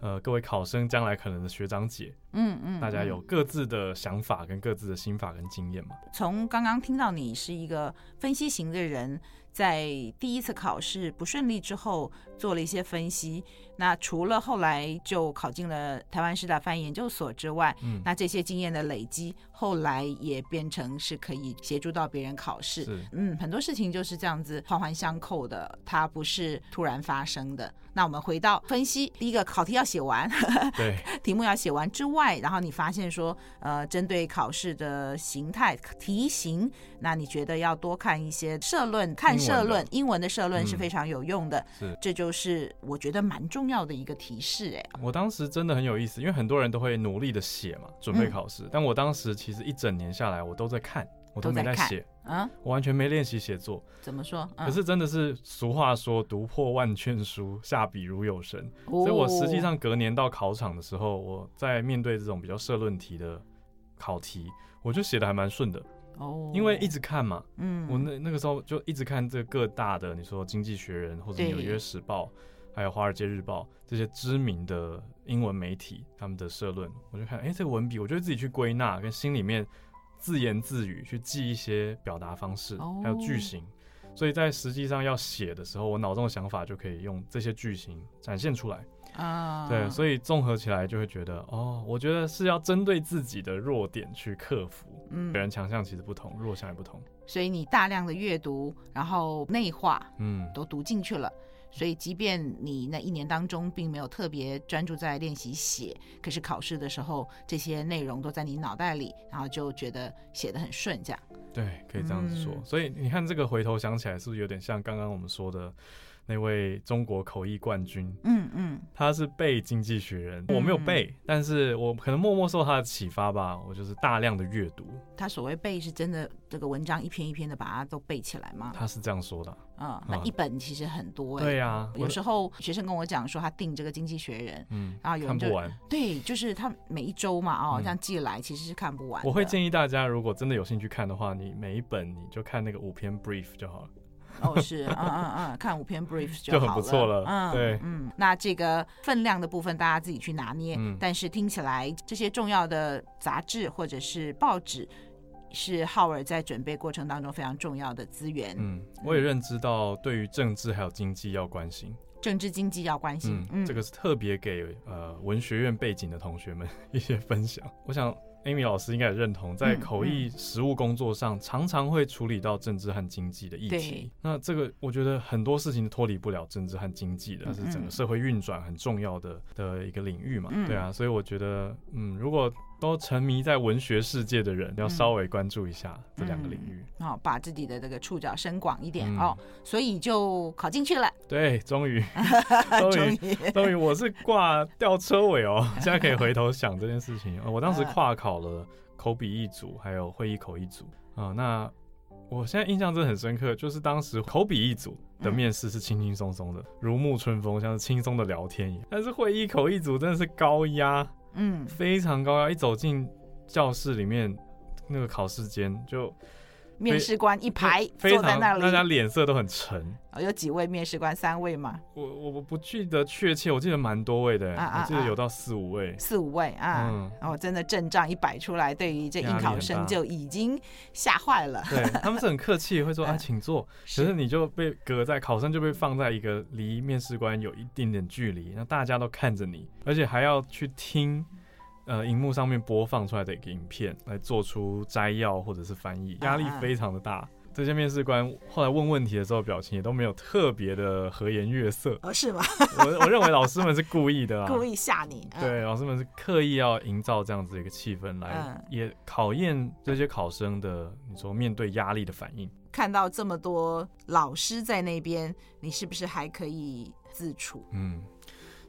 S2: 呃各位考生将来可能的学长姐，嗯嗯，大家有各自的想法跟各自的心法跟经验嘛。
S1: 从刚刚听到你是一个分析型的人，在第一次考试不顺利之后做了一些分析。那除了后来就考进了台湾师大翻译研究所之外，嗯，那这些经验的累积，后来也变成是可以协助到别人考试。嗯，很多事情就是这样子环环相扣的，它不是突然发生的。那我们回到分析，第一个考题要写完，
S2: 对，
S1: 题目要写完之外，然后你发现说，呃，针对考试的形态题型，那你觉得要多看一些社论，看社论，英文的社论是非常有用的。
S2: 嗯、是，
S1: 这就是我觉得蛮重要的一个提示。哎，
S2: 我当时真的很有意思，因为很多人都会努力的写嘛，准备考试，嗯、但我当时其实一整年下来，我都在看。我都没在写，啊，我完全没练习写作。
S1: 怎么说？
S2: 可是真的是俗话说“读破万卷书，下笔如有神”，所以我实际上隔年到考场的时候，我在面对这种比较社论题的考题，我就写的还蛮顺的。哦，因为一直看嘛，嗯，我那那个时候就一直看这各大的，你说《经济学人》或者《纽约时报》，还有《华尔街日报》这些知名的英文媒体他们的社论，我就看，哎，这个文笔，我就自己去归纳，跟心里面。自言自语去记一些表达方式，还有句型，所以在实际上要写的时候，我脑中的想法就可以用这些句型展现出来啊。对，所以综合起来就会觉得，哦，我觉得是要针对自己的弱点去克服。嗯，别人强项其实不同，弱项也不同。
S1: 所以你大量的阅读，然后内化，嗯，都读进去了。所以，即便你那一年当中并没有特别专注在练习写，可是考试的时候，这些内容都在你脑袋里，然后就觉得写的很顺，这样。
S2: 对，可以这样子说。嗯、所以你看，这个回头想起来，是不是有点像刚刚我们说的？那位中国口译冠军，嗯嗯，他是背《经济学人》，我没有背，但是我可能默默受他的启发吧，我就是大量的阅读。
S1: 他所谓背是真的，这个文章一篇一篇的把它都背起来吗？
S2: 他是这样说的。
S1: 嗯，那一本其实很多。
S2: 对呀，
S1: 有时候学生跟我讲说他订这个《经济学人》，嗯，然后有人就
S2: 看不完。
S1: 对，就是他每一周嘛，哦，这样寄来其实是看不完。
S2: 我会建议大家，如果真的有兴趣看的话，你每一本你就看那个五篇 brief 就好了。
S1: 哦，是，嗯嗯嗯，看五篇 brief 就，
S2: 就很不错了。
S1: 嗯，
S2: 对，
S1: 嗯，那这个分量的部分大家自己去拿捏。嗯，但是听起来这些重要的杂志或者是报纸是浩尔在准备过程当中非常重要的资源。
S2: 嗯，我也认知到对于政治还有经济要关心，
S1: 政治经济要关心。嗯，
S2: 这个是特别给呃文学院背景的同学们 一些分享。我想。Amy 老师应该也认同，在口译实务工作上，常常会处理到政治和经济的议题。那这个我觉得很多事情脱离不了政治和经济的，是整个社会运转很重要的的一个领域嘛。对啊，所以我觉得，嗯，如果都沉迷在文学世界的人，要稍微关注一下这两个领域，
S1: 哦，把自己的这个触角伸广一点、嗯、哦。所以就考进去了。
S2: 对，终于，终于，终于，我是挂吊车尾哦。现在可以回头想这件事情。我当时跨考了口笔一组，还有会议口一组啊、呃。那我现在印象真的很深刻，就是当时口笔一组的面试是轻轻松松的，如沐春风，像是轻松的聊天一样。但是会议口一组真的是高压，嗯，非常高压。一走进教室里面，那个考试间就。
S1: 面试官一排坐在那里，
S2: 大家脸色都很沉。
S1: 哦，有几位面试官？三位吗？
S2: 我我我不记得确切，我记得蛮多位的，啊啊啊我记得有到四五位。
S1: 四五位啊，嗯，然后真的阵仗一摆出来，对于这应考生就已经吓坏了。
S2: 对，他们是很客气，会说 啊，请坐。可是你就被隔在考生就被放在一个离面试官有一定点距离，那大家都看着你，而且还要去听。呃，荧幕上面播放出来的一个影片，来做出摘要或者是翻译，压力非常的大。啊、这些面试官后来问问题的时候，表情也都没有特别的和颜悦色。
S1: 哦，是吗？
S2: 我我认为老师们是故意的啊，
S1: 故意吓你。
S2: 嗯、对，老师们是刻意要营造这样子一个气氛，来、嗯、也考验这些考生的，你说面对压力的反应。
S1: 看到这么多老师在那边，你是不是还可以自处？
S2: 嗯，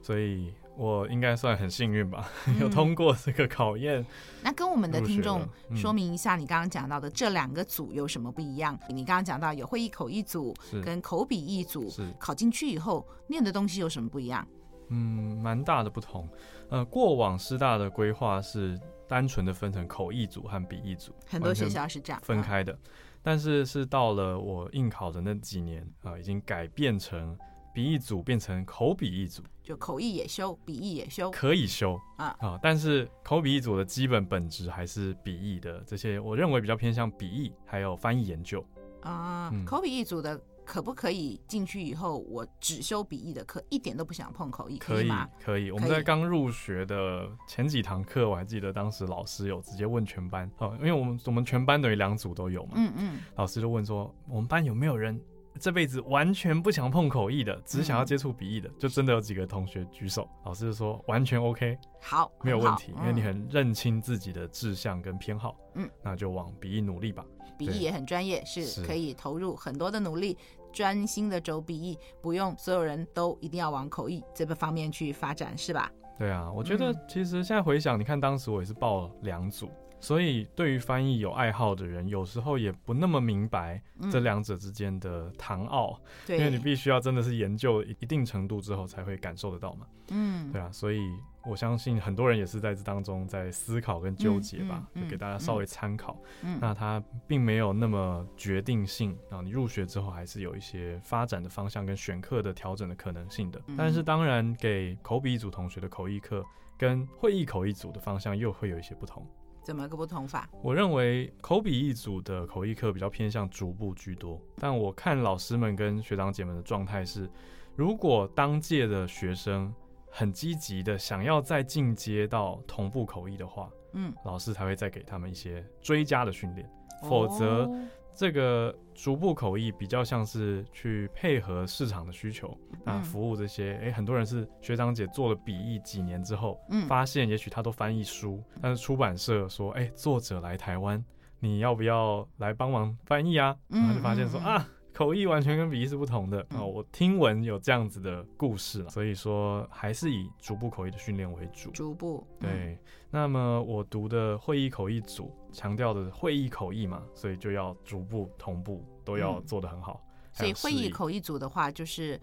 S2: 所以。我应该算很幸运吧，有通过这个考验。
S1: 那跟我们的听众说明一下，你刚刚讲到的这两个组有什么不一样？你刚刚讲到有会议口译组跟口笔译组，是考进去以后念的东西有什么不一样？
S2: 嗯，蛮大的不同。呃，过往师大的规划是单纯的分成口译组和笔译组，
S1: 很多学校是这样
S2: 分开的。但是是到了我应考的那几年啊，已经改变成。笔译组变成口笔译组，
S1: 就口译也修，笔译也修，
S2: 可以修啊啊！但是口笔译组的基本本质还是笔译的这些，我认为比较偏向笔译，还有翻译研究
S1: 啊。嗯、口笔译组的可不可以进去以后，我只修笔译的课，一点都不想碰口译，可以吗？
S2: 可以。我们在刚入学的前几堂课，我还记得当时老师有直接问全班哦，因为我们我们全班等于两组都有嘛，嗯嗯，老师就问说，我们班有没有人？这辈子完全不想碰口译的，只想要接触笔译的，嗯、就真的有几个同学举手。老师就说完全 OK，
S1: 好，
S2: 没有问题，因为你很认清自己的志向跟偏好，嗯，那就往笔译努力吧。
S1: 笔译也很专业，是可以投入很多的努力，专心的走笔译，不用所有人都一定要往口译这个方面去发展，是吧？
S2: 对啊，我觉得其实现在回想，嗯、你看当时我也是报了两组。所以，对于翻译有爱好的人，有时候也不那么明白这两者之间的唐奥，嗯、因为你必须要真的是研究一定程度之后才会感受得到嘛。嗯，对啊，所以我相信很多人也是在这当中在思考跟纠结吧，嗯嗯、就给大家稍微参考。嗯、那它并没有那么决定性啊，你入学之后还是有一些发展的方向跟选课的调整的可能性的。嗯、但是当然，给口笔一组同学的口译课跟会议口译组的方向又会有一些不同。
S1: 怎么个不同法？
S2: 我认为口笔一组的口译课比较偏向逐步居多，但我看老师们跟学长姐们的状态是，如果当届的学生很积极的想要再进阶到同步口译的话，嗯，老师才会再给他们一些追加的训练，否则。这个逐步口译比较像是去配合市场的需求啊，服务这些哎，很多人是学长姐做了笔译几年之后，发现也许他都翻译书，但是出版社说哎，作者来台湾，你要不要来帮忙翻译啊？然后就发现说啊。口译完全跟笔译是不同的啊！我听闻有这样子的故事，所以说还是以逐步口译的训练为主。
S1: 逐步
S2: 对。嗯、那么我读的会议口译组强调的会议口译嘛，所以就要逐步同步都要做得很好。
S1: 嗯、所以会议口译组的话就是。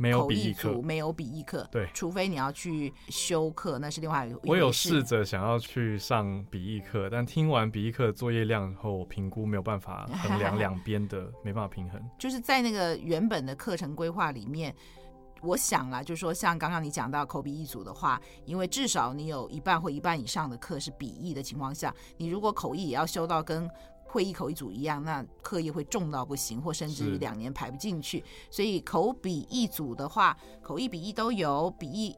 S2: 没有笔译课，
S1: 没有笔译课，
S2: 对，
S1: 除非你要去修课，那是另外一个。
S2: 我有试着想要去上笔译课，但听完笔译课作业量后，评估没有办法衡量两 边的，没办法平衡。
S1: 就是在那个原本的课程规划里面，我想啦，就是说像刚刚你讲到口笔译组的话，因为至少你有一半或一半以上的课是笔译的情况下，你如果口译也要修到跟。会一口一组一样，那课业会重到不行，或甚至于两年排不进去。所以口笔一组的话，口译笔译都有，笔译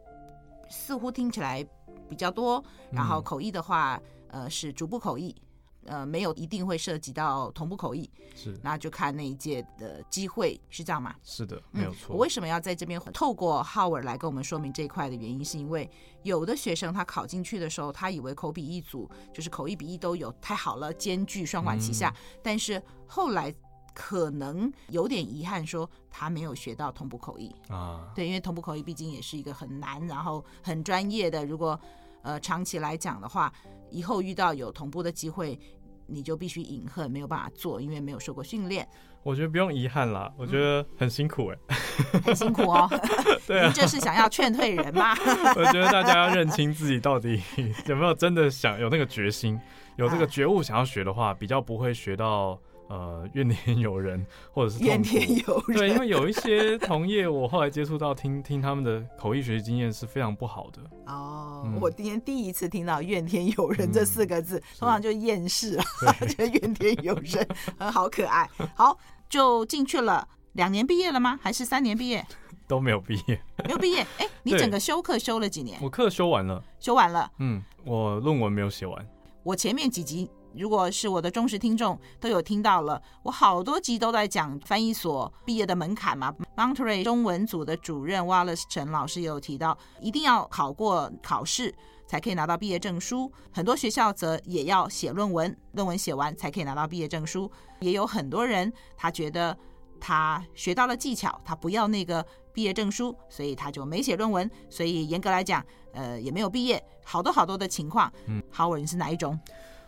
S1: 似乎听起来比较多。然后口译的话，嗯、呃，是逐步口译。呃，没有一定会涉及到同步口译，
S2: 是，
S1: 那就看那一届的机会，是这样吗？
S2: 是的，没有错。嗯，
S1: 我为什么要在这边透过 Howard 来跟我们说明这一块的原因，是因为有的学生他考进去的时候，他以为口笔一组就是口译笔译都有，太好了，兼具双管齐下。嗯，但是后来可能有点遗憾，说他没有学到同步口译啊。对，因为同步口译毕竟也是一个很难，然后很专业的。如果呃长期来讲的话，以后遇到有同步的机会。你就必须隐恨，没有办法做，因为没有受过训练。
S2: 我觉得不用遗憾啦，我觉得很辛苦哎、
S1: 欸，很辛苦哦。
S2: 对啊，
S1: 您这是想要劝退人吗？
S2: 我觉得大家要认清自己到底 有没有真的想有那个决心，有这个觉悟，想要学的话，比较不会学到。呃，怨天尤人，或者是
S1: 怨天尤人。
S2: 对，因为有一些同业，我后来接触到听听他们的口译学习经验是非常不好的。
S1: 哦，嗯、我今天第一次听到“怨天尤人”这四个字，嗯、通常就厌世了，觉得 怨天尤人很好可爱。好，就进去了，两年毕业了吗？还是三年毕业？
S2: 都没有毕业，
S1: 没有毕业。哎、欸，你整个修课修了几年？
S2: 我课修完了，
S1: 修完了。
S2: 嗯，我论文没有写完。
S1: 我前面几集。如果是我的忠实听众，都有听到了，我好多集都在讲翻译所毕业的门槛嘛。Monterey 中文组的主任 Wallace 陈老师也有提到，一定要考过考试才可以拿到毕业证书。很多学校则也要写论文，论文写完才可以拿到毕业证书。也有很多人他觉得他学到了技巧，他不要那个毕业证书，所以他就没写论文。所以严格来讲，呃，也没有毕业。好多好多的情况。嗯，Howard 你是哪一种？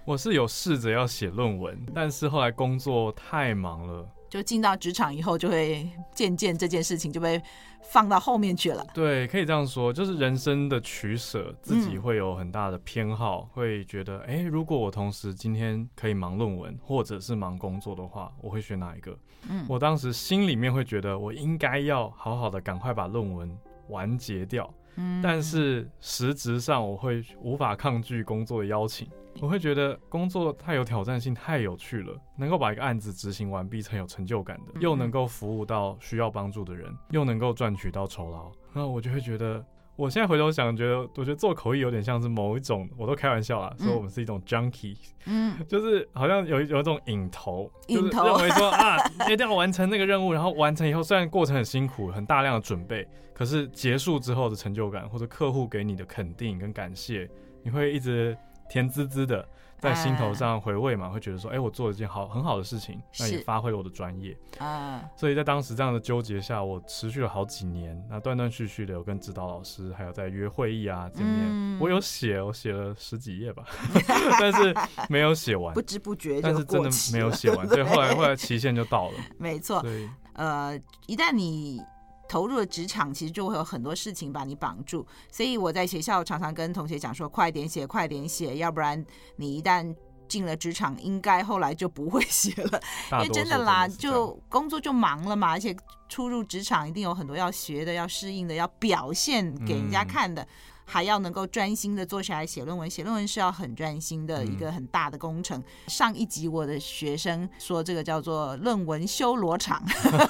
S2: 我是有试着要写论文，但是后来工作太忙了，
S1: 就进到职场以后，就会渐渐这件事情就被放到后面去了。
S2: 对，可以这样说，就是人生的取舍，自己会有很大的偏好，嗯、会觉得，哎，如果我同时今天可以忙论文，或者是忙工作的话，我会选哪一个？嗯，我当时心里面会觉得，我应该要好好的赶快把论文完结掉。嗯，但是实质上我会无法抗拒工作的邀请。我会觉得工作太有挑战性，太有趣了，能够把一个案子执行完毕，才有成就感的，又能够服务到需要帮助的人，又能够赚取到酬劳，那我就会觉得，我现在回头想，觉得我觉得做口译有点像是某一种，我都开玩笑啊，说我们是一种 junkie，嗯，就是好像有有一种瘾头，瘾头，认为说啊，一定要完成那个任务，然后完成以后，虽然过程很辛苦，很大量的准备，可是结束之后的成就感，或者客户给你的肯定跟感谢，你会一直。甜滋滋的，在心头上回味嘛，会觉得说，哎、欸，我做了一件好很好的事情，那也发挥了我的专业啊。所以在当时这样的纠结下，我持续了好几年，那断断续续的有跟指导老师，还有在约会议啊见面。嗯、我有写，我写了十几页吧，但是没有写完，
S1: 不知不觉，
S2: 但是真的没有写完，所以后来后来期限就到了。
S1: 没错，对，呃，一旦你。投入了职场，其实就会有很多事情把你绑住，所以我在学校常常跟同学讲说：快点写，快点写，要不然你一旦进了职场，应该后来就不会写了。因为真的啦，就工作就忙了嘛，而且初入职场一定有很多要学的、要适应的、要表现给人家看的。嗯还要能够专心的坐下来写论文，写论文是要很专心的一个很大的工程。嗯、上一集我的学生说这个叫做论文修罗场，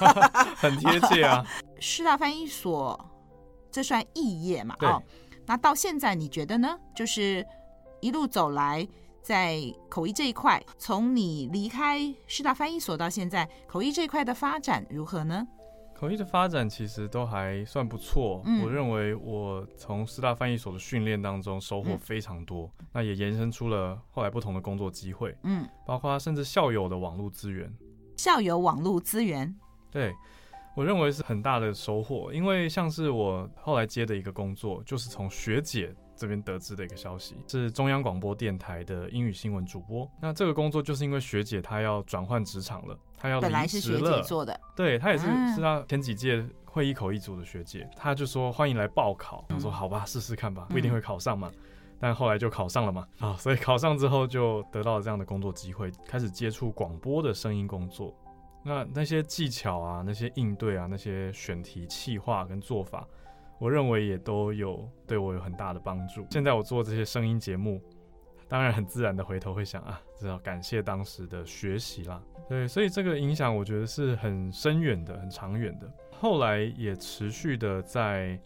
S2: 很贴切啊。
S1: 师大翻译所这算异业嘛？
S2: 对
S1: 哦，那到现在你觉得呢？就是一路走来，在口译这一块，从你离开师大翻译所到现在，口译这一块的发展如何呢？
S2: 口译的发展其实都还算不错，嗯、我认为我从师大翻译所的训练当中收获非常多，嗯、那也延伸出了后来不同的工作机会，嗯，包括甚至校友的网络资源，
S1: 校友网络资源，
S2: 对，我认为是很大的收获，因为像是我后来接的一个工作，就是从学姐。这边得知的一个消息是中央广播电台的英语新闻主播。那这个工作就是因为学姐她要转换职场了，她要离职了。本来是学姐做的，对，她也是是她前几届会议口译组的学姐，她就说欢迎来报考。我说好吧，试试看吧，不一定会考上嘛。但后来就考上了嘛，啊，所以考上之后就得到了这样的工作机会，开始接触广播的声音工作。那那些技巧啊，那些应对啊，那些选题、企划跟做法。我认为也都有对我有很大的帮助。现在我做这些声音节目，当然很自然的回头会想啊，只要感谢当时的学习啦。对，所以这个影响我觉得是很深远的、很长远的。后来也持续的在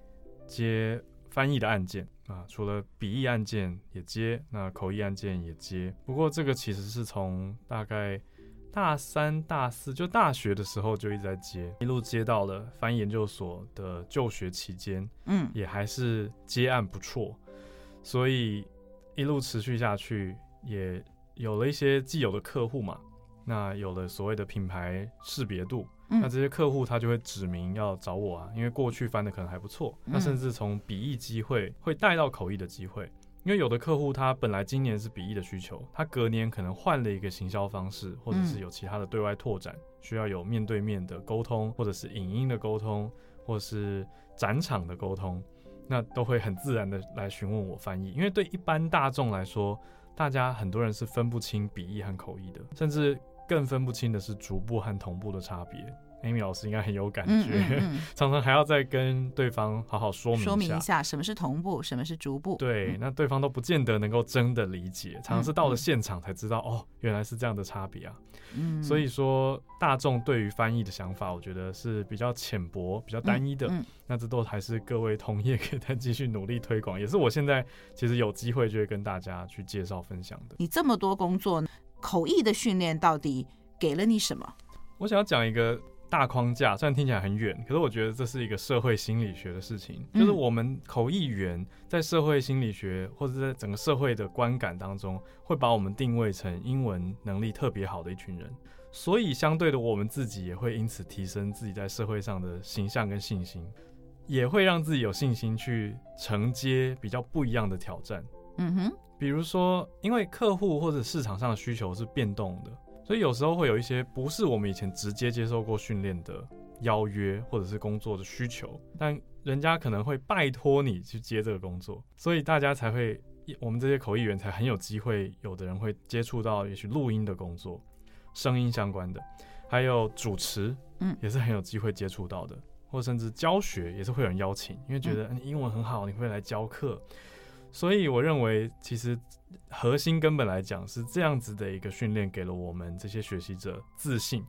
S2: 接翻译的案件啊，除了笔译案件也接，那口译案件也接。不过这个其实是从大概。大三、大四就大学的时候就一直在接，一路接到了翻译研究所的就学期间，嗯，也还是接案不错，所以一路持续下去，也有了一些既有的客户嘛，那有了所谓的品牌识别度，嗯，那这些客户他就会指名要找我啊，因为过去翻的可能还不错，那甚至从笔译机会会带到口译的机会。因为有的客户他本来今年是笔译的需求，他隔年可能换了一个行销方式，或者是有其他的对外拓展，需要有面对面的沟通，或者是影音的沟通，或者是展场的沟通，那都会很自然的来询问我翻译。因为对一般大众来说，大家很多人是分不清笔译和口译的，甚至更分不清的是逐步和同步的差别。Amy 老师应该很有感觉，嗯嗯嗯、常常还要再跟对方好好说明一下，
S1: 说明一下什么是同步，什么是逐步。
S2: 对，那对方都不见得能够真的理解，常常是到了现场才知道，嗯、哦，原来是这样的差别啊。嗯，所以说大众对于翻译的想法，我觉得是比较浅薄、比较单一的。那这都还是各位同业可以再继续努力推广，也是我现在其实有机会就会跟大家去介绍分享的。
S1: 你这么多工作，口译的训练到底给了你什么？
S2: 我想要讲一个。大框架虽然听起来很远，可是我觉得这是一个社会心理学的事情。就是我们口译员在社会心理学或者在整个社会的观感当中，会把我们定位成英文能力特别好的一群人。所以相对的，我们自己也会因此提升自己在社会上的形象跟信心，也会让自己有信心去承接比较不一样的挑战。嗯哼，比如说，因为客户或者市场上的需求是变动的。所以有时候会有一些不是我们以前直接接受过训练的邀约，或者是工作的需求，但人家可能会拜托你去接这个工作，所以大家才会，我们这些口译员才很有机会，有的人会接触到也许录音的工作，声音相关的，还有主持，嗯，也是很有机会接触到的，或甚至教学也是会有人邀请，因为觉得你英文很好，你会来教课。所以我认为，其实核心根本来讲是这样子的一个训练，给了我们这些学习者自信，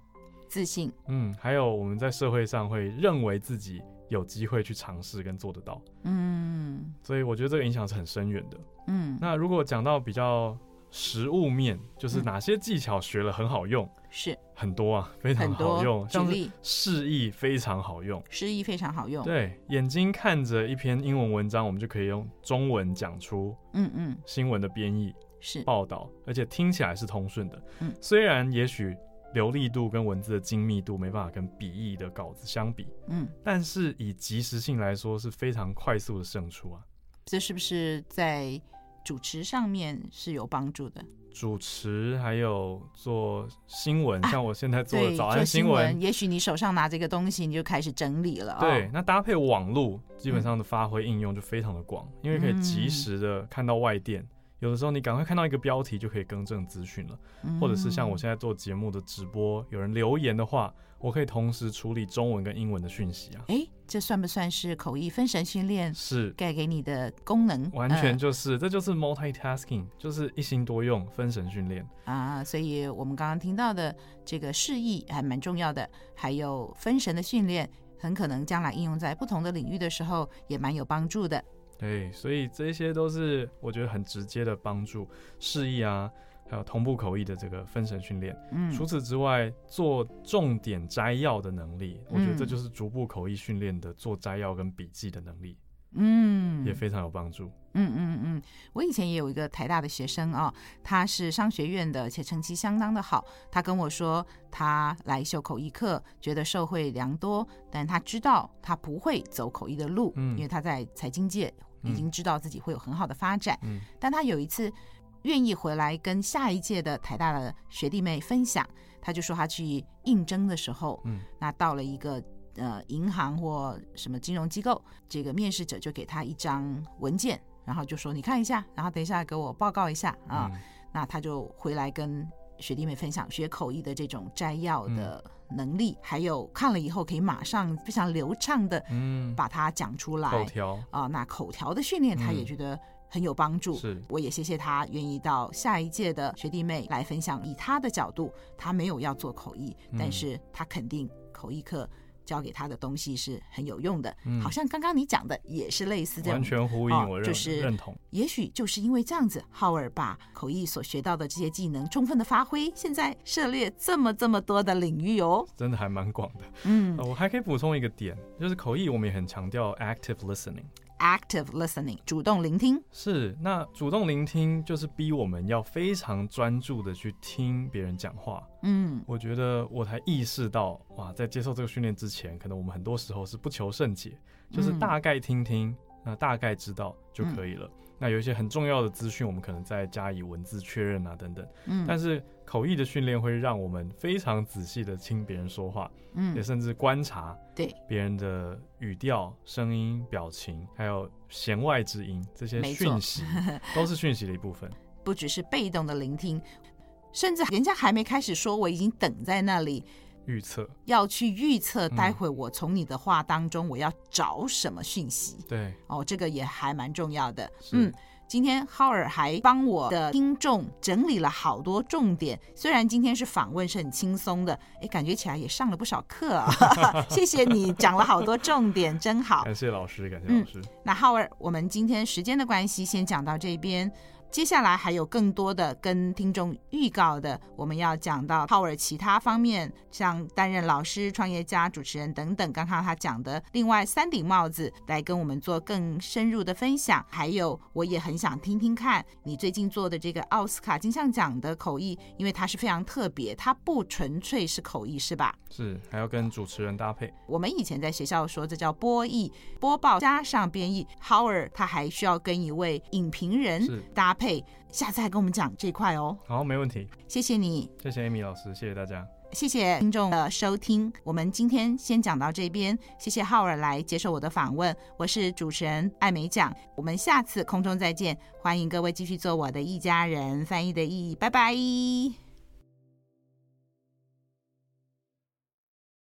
S1: 自信，
S2: 嗯，还有我们在社会上会认为自己有机会去尝试跟做得到，嗯，所以我觉得这个影响是很深远的，嗯。那如果讲到比较实物面，就是哪些技巧学了很好用？
S1: 是
S2: 很多啊，非常好用。像示意非常好用，
S1: 示意非常好用。
S2: 对，眼睛看着一篇英文文章，我们就可以用中文讲出，嗯嗯，新闻的编译是报道，而且听起来是通顺的。嗯，虽然也许流利度跟文字的精密度没办法跟笔译的稿子相比，嗯，但是以及时性来说是非常快速的胜出啊。
S1: 这是不是在主持上面是有帮助的？
S2: 主持还有做新闻，像我现在做的早安新闻，啊，
S1: 也许你手上拿这个东西，你就开始整理了。
S2: 对，哦、那搭配网络，基本上的发挥应用就非常的广，嗯、因为可以及时的看到外电。有的时候你赶快看到一个标题就可以更正资讯了，嗯、或者是像我现在做节目的直播，有人留言的话，我可以同时处理中文跟英文的讯息啊。
S1: 哎，这算不算是口译分神训练？
S2: 是
S1: 该给你的功能，
S2: 完全就是，呃、这就是 multitasking，就是一心多用分神训练
S1: 啊。所以我们刚刚听到的这个示意还蛮重要的，还有分神的训练，很可能将来应用在不同的领域的时候也蛮有帮助的。
S2: 对，所以这些都是我觉得很直接的帮助，示意啊，还有同步口译的这个分神训练。嗯，除此之外，做重点摘要的能力，我觉得这就是逐步口译训练的做摘要跟笔记的能力。嗯，也非常有帮助。
S1: 嗯嗯嗯，我以前也有一个台大的学生啊，他是商学院的，且成绩相当的好。他跟我说，他来修口译课，觉得受惠良多，但他知道他不会走口译的路，嗯，因为他在财经界。已经知道自己会有很好的发展，嗯，但他有一次愿意回来跟下一届的台大的学弟妹分享，他就说他去应征的时候，嗯，那到了一个呃银行或什么金融机构，这个面试者就给他一张文件，然后就说你看一下，然后等一下给我报告一下啊，嗯，那他就回来跟学弟妹分享学口译的这种摘要的。能力还有看了以后可以马上非常流畅的，嗯，把它讲出来。口条。啊，那口条的训练他也觉得很有帮助。是，我也谢谢他愿意到下一届的学弟妹来分享，以他的角度，他没有要做口译，但是他肯定口译课。教给他的东西是很有用的，嗯、好像刚刚你讲的也是类似这样，
S2: 完全呼应我认、哦、就是认同。
S1: 也许就是因为这样子，浩尔把口译所学到的这些技能充分的发挥，现在涉猎这么这么多的领域哦，
S2: 真的还蛮广的。嗯、呃，我还可以补充一个点，就是口译我们也很强调 active listening。
S1: Active listening，主动聆听
S2: 是。那主动聆听就是逼我们要非常专注的去听别人讲话。嗯，我觉得我才意识到，哇，在接受这个训练之前，可能我们很多时候是不求甚解，就是大概听听，那大概知道就可以了。那有一些很重要的资讯，我们可能再加以文字确认啊，等等。
S1: 嗯，
S2: 但是口译的训练会让我们非常仔细的听别人说话，
S1: 嗯，
S2: 也甚至观察
S1: 对
S2: 别人的语调、声音、表情，还有弦外之音这些讯息，都是讯息的一部分。
S1: 不只是被动的聆听，甚至人家还没开始说，我已经等在那里。
S2: 预测
S1: 要去预测，待会我从你的话当中我要找什么讯息？
S2: 嗯、对
S1: 哦，这个也还蛮重要的。嗯，今天浩尔还帮我的听众整理了好多重点。虽然今天是访问，是很轻松的，哎，感觉起来也上了不少课啊。谢谢你讲了好多重点，真好。
S2: 感谢老师，感谢老师。
S1: 嗯、那浩尔，我们今天时间的关系，先讲到这边。接下来还有更多的跟听众预告的，我们要讲到浩尔其他方面，像担任老师、创业家、主持人等等。刚刚他讲的另外三顶帽子，来跟我们做更深入的分享。还有，我也很想听听看你最近做的这个奥斯卡金像奖的口译，因为它是非常特别，它不纯粹是口译，是吧？
S2: 是，还要跟主持人搭配。
S1: 我们以前在学校说这叫播译，播报加上编译。浩尔他还需要跟一位影评人搭配。下次还跟我们讲这块哦。
S2: 好，没问题。谢
S1: 谢你，
S2: 谢谢 Amy 老师，谢谢大家，
S1: 谢谢听众的收听。我们今天先讲到这边，谢谢浩尔来接受我的访问。我是主持人艾美奖，我们下次空中再见。欢迎各位继续做我的一家人，翻译的意义，拜拜。